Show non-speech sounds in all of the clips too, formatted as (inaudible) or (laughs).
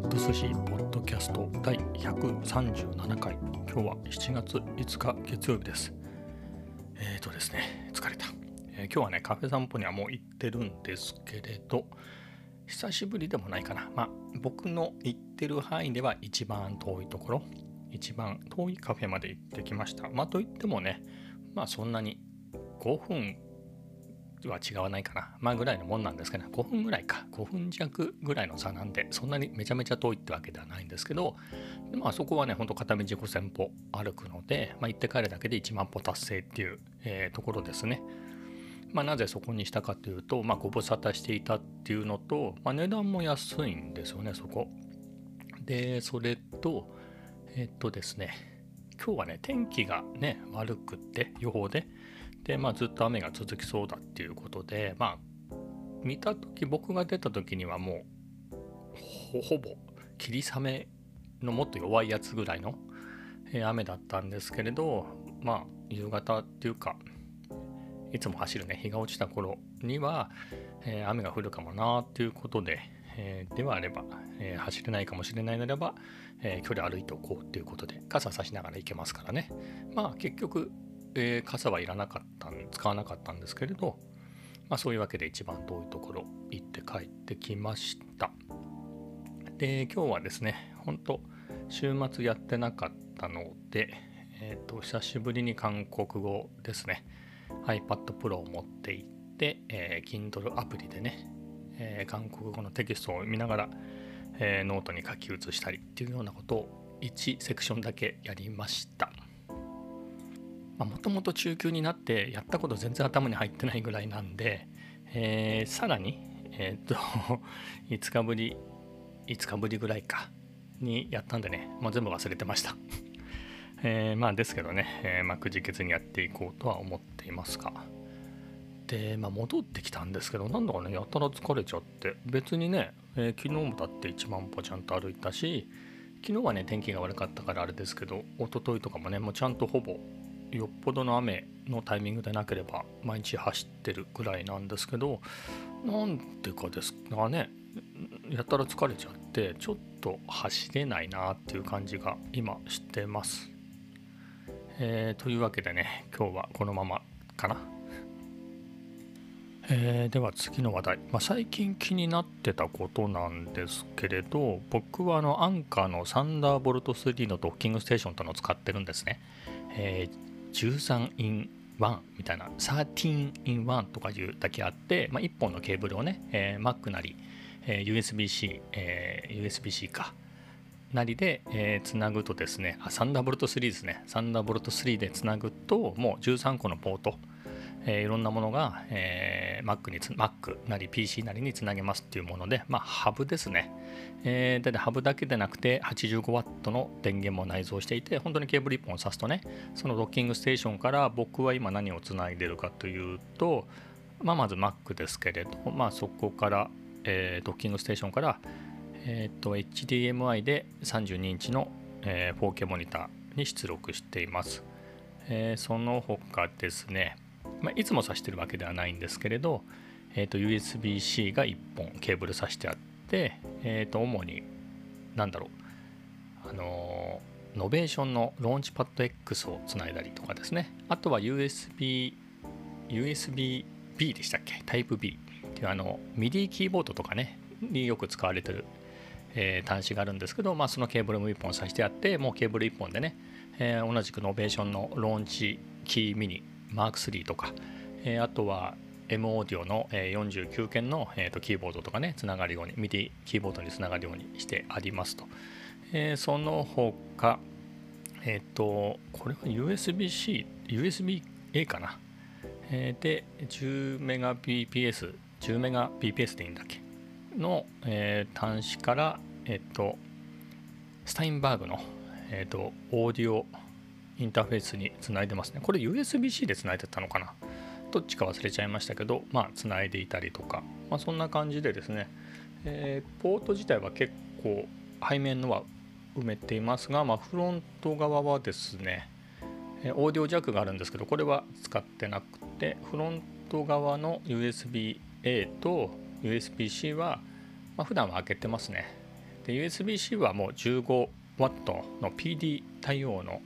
ット寿司ポッドキャスト第137回。今日は7月5日月曜日です。えーとですね疲れた、えー、今日はねカフェ散歩にはもう行ってるんですけれど久しぶりでもないかな。まあ僕の行ってる範囲では一番遠いところ一番遠いカフェまで行ってきました。まあといってもねまあそんなに5分は違わないかな。まあぐらいのもんなんですけど、5分ぐらいか。5分弱ぐらいの差なんで、そんなにめちゃめちゃ遠いってわけではないんですけど、まあそこはね、ほんと片道5000歩歩くので、まあ行って帰るだけで1万歩達成っていう、えー、ところですね。まあなぜそこにしたかというと、まあご無沙汰していたっていうのと、まあ値段も安いんですよね、そこ。で、それと、えっとですね、今日はね、天気がね、悪くって、予報で、で、まあ、ずっと雨が続きそうだっていうことで、まあ、見た時僕が出た時にはもうほぼ霧雨のもっと弱いやつぐらいの雨だったんですけれどまあ夕方っていうかいつも走るね日が落ちた頃には、えー、雨が降るかもなっていうことで、えー、ではあれば、えー、走れないかもしれないならば、え距離歩いておこうっていうことで傘差しながら行けますからね。まあ結局え、傘はいらなかった使わなかったんですけれど、まあ、そういうわけで一番遠いところ行って帰ってきました。で今日はですね本当週末やってなかったので、えーと、久しぶりに韓国語ですね。iPad Pro を持って行って、えー、Kindle アプリでね、えー、韓国語のテキストを見ながら、えー、ノートに書き写したりっていうようなことを1セクションだけやりました。もともと中級になってやったこと全然頭に入ってないぐらいなんで、えー、さらに、えー、っと (laughs) 5日ぶり5日ぶりぐらいかにやったんでねもう全部忘れてました。(laughs) えー、まあですけどね、えー、まあ、くじけずにやっていこうとは思っていますが。で、まあ、戻ってきたんですけどなんだかねやたら疲れちゃって別にね、えー、昨日もだって1万歩ちゃんと歩いたし昨日はね天気が悪かったからあれですけど一昨日とかもねもうちゃんとほぼよっぽどの雨のタイミングでなければ毎日走ってるぐらいなんですけどなんでかですかねやたら疲れちゃってちょっと走れないなっていう感じが今してます。えー、というわけでね今日はこのままかな。えー、では次の話題、まあ、最近気になってたことなんですけれど僕はあのアンカーのサンダーボルト3のドッキングステーションというのを使ってるんですね。えー13 in 1みたいな13 in 1とかいうだけあって、まあ、1本のケーブルをね、えー、Mac なり、えー、USB-C、えー、USB-C かなりで、えー、つなぐとですねあサンダーボルト3ですねサンダーボルト3でつなぐともう13個のポートえー、いろんなものが、えー、Mac, に Mac なり PC なりにつなげますっていうもので、まあ、ハブですね。えー、でハブだけでなくて 85W の電源も内蔵していて、本当にケーブル1本を挿すとね、そのドッキングステーションから僕は今何をつないでるかというと、まあ、まず Mac ですけれど、まあ、そこから、えー、ドッキングステーションから、えー、と HDMI で32インチの、えー、4K モニターに出力しています。えー、その他ですね、まあ、いつも挿してるわけではないんですけれど、えー、と USB-C が1本ケーブル挿してあって、えー、と主に何だろうあのー、 Novation の Launchpad X をつないだりとかですね。あとは USB USB-B でしたっけ？タイプ B っていうあの MIDI キーボードとかねによく使われてる、えー、端子があるんですけど、まあ、そのケーブルも1本挿してあってもうケーブル1本でね、えー、同じく Novation の Launchkey Mini Mark 3とか、えー、あとは M-Audio の49鍵の、えー、とキーボードとかね、つながるように、MIDI キーボードにつながるようにしてありますと。えー、その他、えっ、ー、と、これは USB-C、USB-A かな。えー、で、10 Mbps、10 Mbps でいいんだっけの、えー、端子から、えっ、と、スタインバーグの、えっ、と、オーディオインターフェースにつないでますね。これ USB-C でつないでたのかな？どっちか忘れちゃいましたけど、まあ、つないでいたりとか、まあ、そんな感じでですね、えー、ポート自体は結構背面のは埋めていますが、まあ、フロント側はですね、オーディオジャックがあるんですけど、これは使ってなくて、フロント側の USB-A と USB-C は、まあ、普段は開けてますね。USB-C はもう 15W の PD 対応の、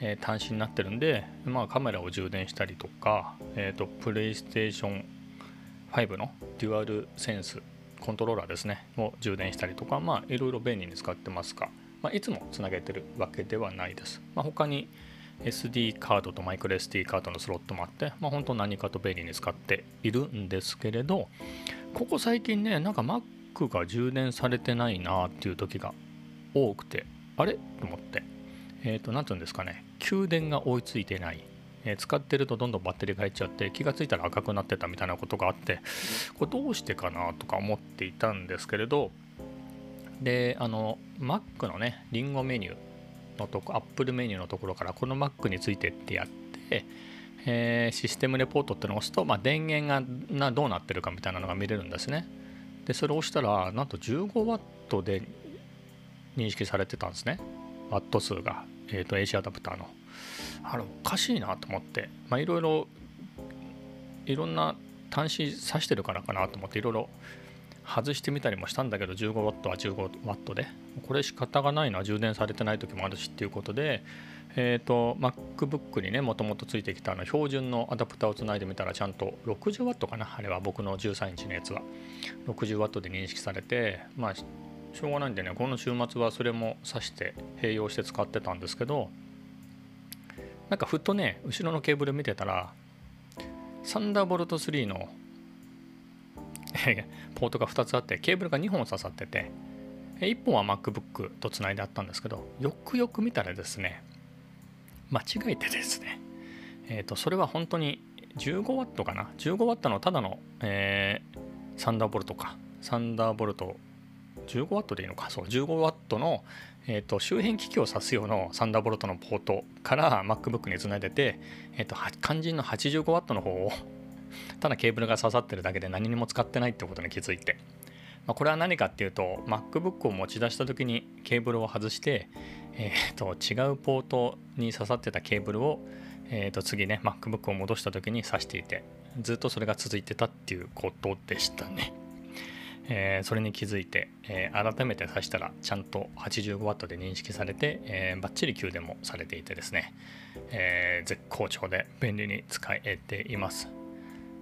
えー、端子になってるんで、まあ、カメラを充電したりとか、えーと、プレイステーション5のデュアルセンスコントローラーですねを充電したりとかまあいろいろ便利に使ってますが、まあ、いつもつなげてるわけではないです、まあ、他に SD カードとマイクロ SD カードのスロットもあって、まあ、本当何かと便利に使っているんですけれどここ最近ねなんか Mac が充電されてないなっていう時が多くてあれ？と思って。えっ、ー、と何て言うんですかね。給電が追いついてない、えー、使ってるとどんどんバッテリーが減っちゃって気がついたら赤くなってたみたいなことがあってこれどうしてかなとか思っていたんですけれどであの Mac のねリンゴメニューのとこ Apple メニューのところからこの Mac についてってやって、えー、システムレポートってのを押すと、まあ、電源がなどうなってるかみたいなのが見れるんですね。でそれを押したらなんと 15W で認識されてたんですね。ワット数が、えーと、AC アダプターの。あれおかしいなと思って。まあいろいろいろんな端子挿してるからかなと思っていろいろ外してみたりもしたんだけど 15W は 15W で。これ仕方がないな充電されてない時もあるしっていうことで。えっ、ー、と MacBook にねもともとついてきたあの標準のアダプターをつないでみたらちゃんと 60W かな。あれは僕の13インチのやつは。60W で認識されてまあしょうがないんでねこの週末はそれも挿して併用して使ってたんですけどなんかふっとね後ろのケーブル見てたらサンダーボルト3の (laughs) ポートが2つあってケーブルが2本刺さってて1本は MacBook とつないであったんですけどよくよく見たらですね間違えてですねえっ、とそれは本当に 15W かな？15W のただの、えー、サンダーボルトか。サンダーボルト 15W でいいのか？そう 15W の、えーと、周辺機器を指す用のサンダーボルトのポートから MacBook につないでて、えーと肝心の 85W の方を (laughs) ただケーブルが刺さってるだけで何にも使ってないってことに気づいて、まあ、これは何かっていうと MacBook を持ち出した時にケーブルを外して、えー、と違うポートに刺さってたケーブルを、えー、と次ね MacBook を戻した時に挿していてずっとそれが続いてたっていうことでしたね。えー、それに気づいて、えー、改めて挿したらちゃんと 85W で認識されて、えー、バッチリ給電もされていてですね、えー、絶好調で便利に使えています。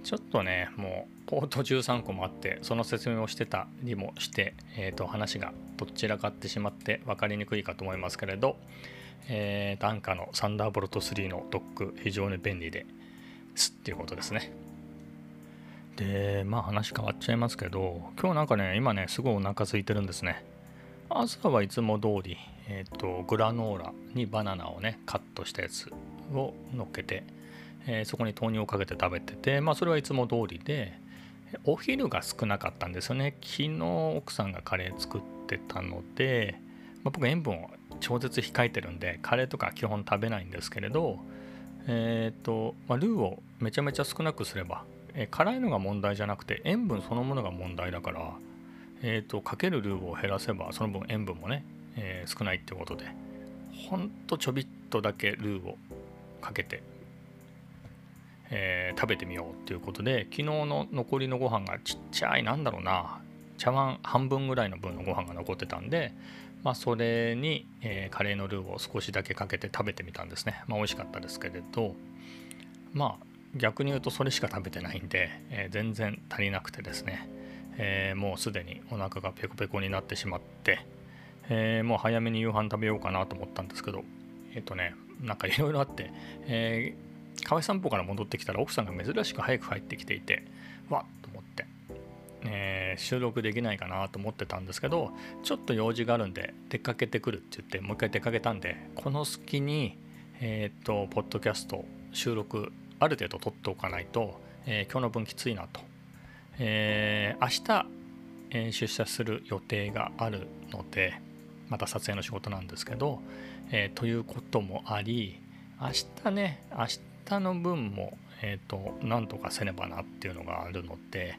ちょっとねもうポート13個もあってその説明をしてたりもして、えー、と話がどちらかってしまって分かりにくいかと思いますけれど、えー、安価のサンダーボルト3のドック非常に便利ですっていうことですねでまあ話変わっちゃいますけど今日なんかね今ねすごいお腹空いてるんですね。朝はいつも通り、えーとグラノーラにバナナをねカットしたやつを乗っけてえー、そこに豆乳をかけて食べてて、まあ、それはいつも通りでお昼が少なかったんですよね。昨日奥さんがカレー作ってたので、まあ、僕塩分を超絶控えてるんでカレーとか基本食べないんですけれどえっ、ー、と、まあ、ルーをめちゃめちゃ少なくすれば、え、辛いのが問題じゃなくて塩分そのものが問題だから、えーと、かけるルーを減らせばその分塩分もね、えー、少ないってことでほんとちょびっとだけルーをかけてえー、食べてみようっていうことで昨日の残りのご飯がちっちゃいなんだろうな茶碗半分ぐらいの分のご飯が残ってたんで、まあ、それに、えー、カレーのルーを少しだけかけて食べてみたんですね、まあ、美味しかったですけれどまあ逆に言うとそれしか食べてないんで、えー、全然足りなくてですね、えー、もうすでにお腹がペコペコになってしまって、えー、もう早めに夕飯食べようかなと思ったんですけどえっ、とねなんかいろいろあって、えー、河合散歩から戻ってきたら奥さんが珍しく早く帰ってきていてわっと思って、え、収録できないかなと思ってたんですけどちょっと用事があるんで出かけてくるって言ってもう一回出かけたんでこの隙にえっ、とポッドキャスト収録ある程度撮っておかないと、えー、今日の分きついなと、えー、明日、え出社する予定があるのでまた撮影の仕事なんですけど、えということもあり明日ね明日の分も、えーと、なんとかせねばなっていうのがあるので、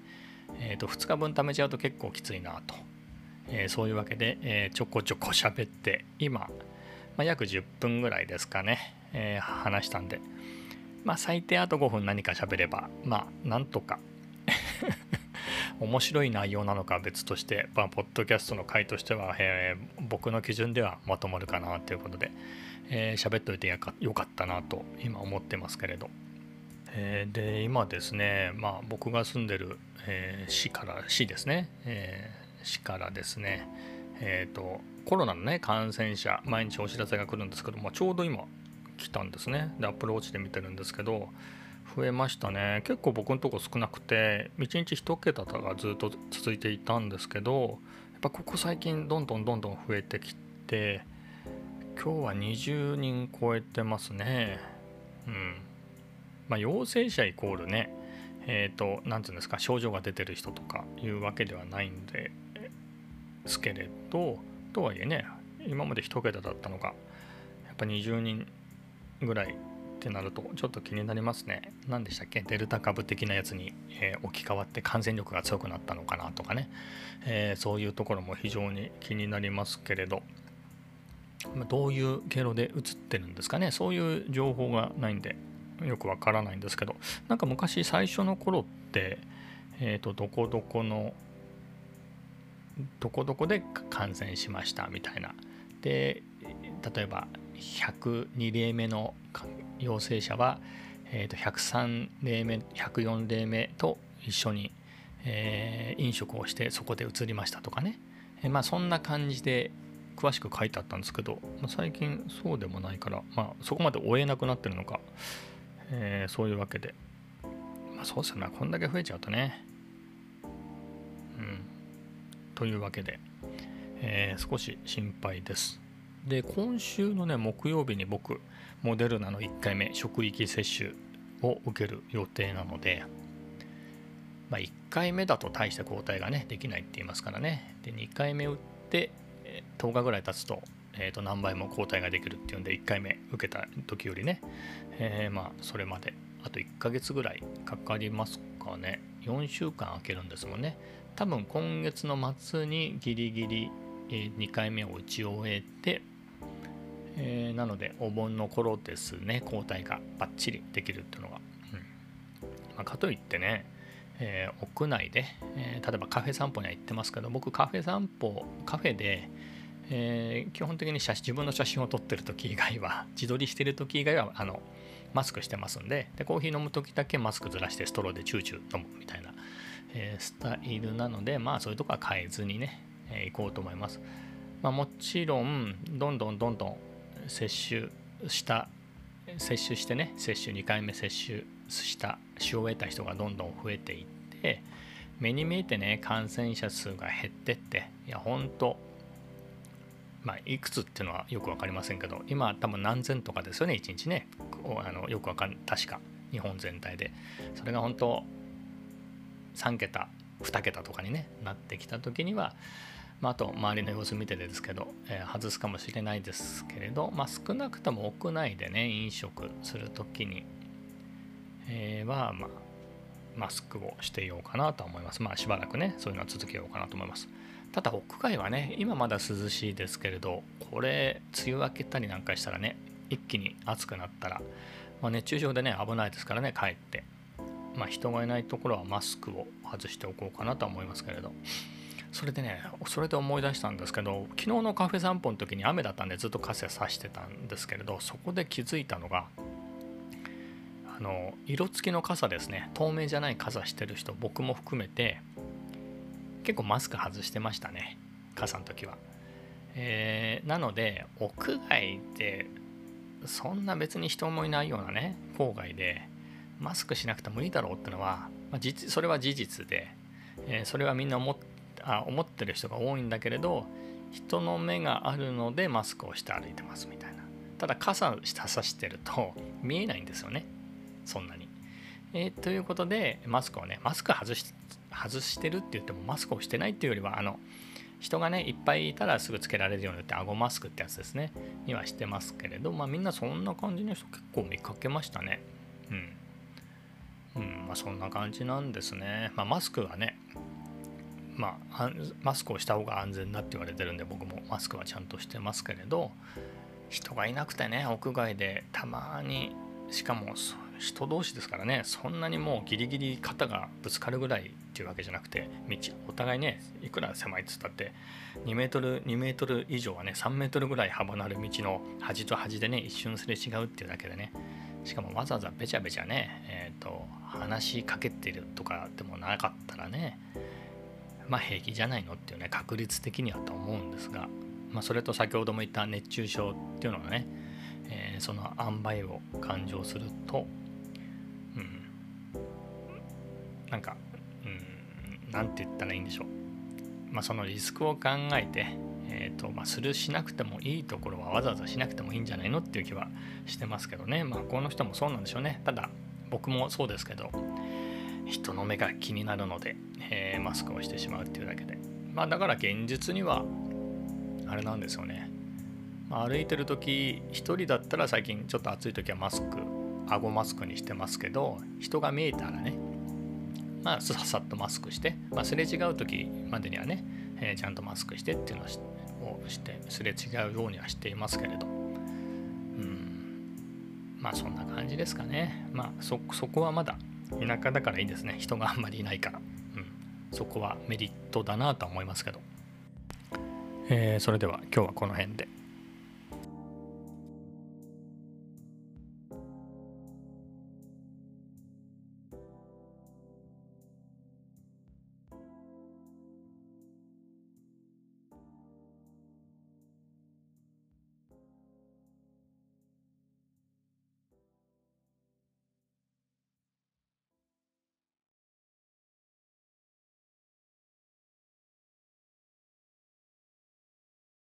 えーと、2日分貯めちゃうと結構きついなと、え、そういうわけで、え、ちょこちょこ喋って今、まあ、約10分ぐらいですかね、え、話したんで、まあ、最低あと5分何か喋ればまあなんとか (laughs) 面白い内容なのか別として、まあ、ポッドキャストの回としては、えー、僕の基準ではまとまるかなということで、えー、喋っといてよかったなと今思ってますけれど、えー、で今ですね、まあ、僕が住んでる、えー、市から市ですね、えー、市からですねえっ、ー、とコロナのね感染者毎日お知らせが来るんですけどもちょうど今来たんですね。でアップルウォッチで見てるんですけど増えましたね。結構僕のとこ少なくて1日1桁がずっと続いていたんですけどやっぱここ最近どんどんどんどん増えてきて今日は20人超えてますね。うん。まあ陽性者イコールねえっ、ー、と何て言うんですか症状が出てる人とかいうわけではないんですけれどとはいえね今まで1桁だったのがやっぱ20人ぐらいってなるとちょっと気になりますね。何でしたっけ？デルタ株的なやつに、えー、置き換わって感染力が強くなったのかなとかね、えー、そういうところも非常に気になりますけれど、どういう経路で移ってるんですかね？そういう情報がないんでよくわからないんですけど。なんか昔最初の頃って、えーとどこどこのどこどこで感染しましたみたいな。で例えば102例目の陽性者は、えー、と103例目104例目と一緒に、えー、飲食をしてそこで移りましたとかね、えー、まあそんな感じで詳しく書いてあったんですけど、まあ、最近そうでもないから、まあ、そこまで追えなくなってるのか、えー、そういうわけで、まあ、そうですよねこんだけ増えちゃうとね。うん。というわけで、えー、少し心配です。で今週のね木曜日に僕モデルナの1回目職域接種を受ける予定なので、まあ、1回目だと大した抗体がねできないって言いますからね。で2回目打って10日ぐらい経つと,、えー、と何倍も抗体ができるっていうんで1回目受けた時よりね、えー、まあそれまで。あと1ヶ月ぐらいかかりますかね。4週間空けるんですもんね。多分今月の末にギリギリ2回目を打ち終えてえー、なのでお盆の頃ですね交代がバッチリできるっていうのが、うんまあ、かといってね、えー、屋内で、えー、例えばカフェ散歩には行ってますけど僕カフェ散歩カフェで、え基本的に写真自分の写真を撮ってる時以外は (laughs) 自撮りしてる時以外はあのマスクしてますんででコーヒー飲む時だけマスクずらしてストローでチューチュー飲むみたいな、えスタイルなのでまあそういうとこは変えずにね、え行こうと思います。まあ、もちろんどんどんどんどん接種した接種してね接種2回目接種したし終えた人がどんどん増えていって目に見えてね感染者数が減ってっていや本当まあいくつっていうのはよく分かりませんけど今多分何千とかですよね1日ね。あのよくわかん確か日本全体で。それが本当3桁2桁とかに、ね、なってきた時にはまあ、あと周りの様子見ててですけど、えー、外すかもしれないですけれど、まあ、少なくとも屋内でね飲食する時に、えー、は、まあ、マスクをしていようかなと思います。まあしばらくねそういうのは続けようかなと思います。ただ屋外はね今まだ涼しいですけれどこれ梅雨明けたりなんかしたらね一気に暑くなったら、まあ、熱中症でね危ないですからね帰って。まあ、人がいないところはマスクを外しておこうかなと思いますけれど。それでねそれで思い出したんですけど昨日のカフェ散歩の時に雨だったんでずっと傘さしてたんですけれどそこで気づいたのがあの色付きの傘ですね。透明じゃない傘してる人僕も含めて結構マスク外してましたね。傘の時は、えー、なので屋外でそんな別に人もいないようなね郊外でマスクしなくてもいいだろうってのは、まあ、実それは事実で、えー、それはみんな思ってあ思ってる人が多いんだけれど人の目があるのでマスクをして歩いてますみたいな。ただ傘下さしてると (laughs) 見えないんですよね。そんなに、えー、ということでマスクをねマスク外し外してるって言ってもマスクをしてないっていうよりはあの人がねいっぱいいたらすぐつけられるようになって顎マスクってやつですね。にはしてますけれどまあみんなそんな感じの人結構見かけましたね。うん。うんまあそんな感じなんですね。まあマスクはねまあ、マスクをした方が安全だって言われてるんで僕もマスクはちゃんとしてますけれど人がいなくてね屋外でたまにしかも人同士ですからねそんなにもうギリギリ肩がぶつかるぐらいっていうわけじゃなくて道お互いねいくら狭いっつったって2メートル2メートル以上はね3メートルぐらい幅のある道の端と端でね一瞬すれ違うっていうだけでねしかもわざわざべちゃべちゃねえっ、ー、と話しかけてるとかでもなかったらねまあ平気じゃないのっていうね確率的にはと思うんですが、まあ、それと先ほども言った熱中症っていうのがね、えー、その塩梅を勘定すると、うん、なんか、うん、なんて言ったらいいんでしょう、まあ、そのリスクを考えて、えーとまあ、するしなくてもいいところはわざわざしなくてもいいんじゃないのっていう気はしてますけどね。まあこの人もそうなんでしょうね。ただ僕もそうですけど人の目が気になるので、えー、マスクをしてしまうっていうだけで。まあだから現実にはあれなんですよね、まあ、歩いてる時1人だったら最近ちょっと暑い時はマスク顎マスクにしてますけど人が見えたらねまあささっとマスクして、まあ、すれ違う時までにはね、えー、ちゃんとマスクしてっていうのをしてすれ違うようにはしていますけれど。うん。まあそんな感じですかね。まあそこはまだ田舎だからいいですね。人があんまりいないから、うん、そこはメリットだなとは思いますけど、えー、それでは今日はこの辺で。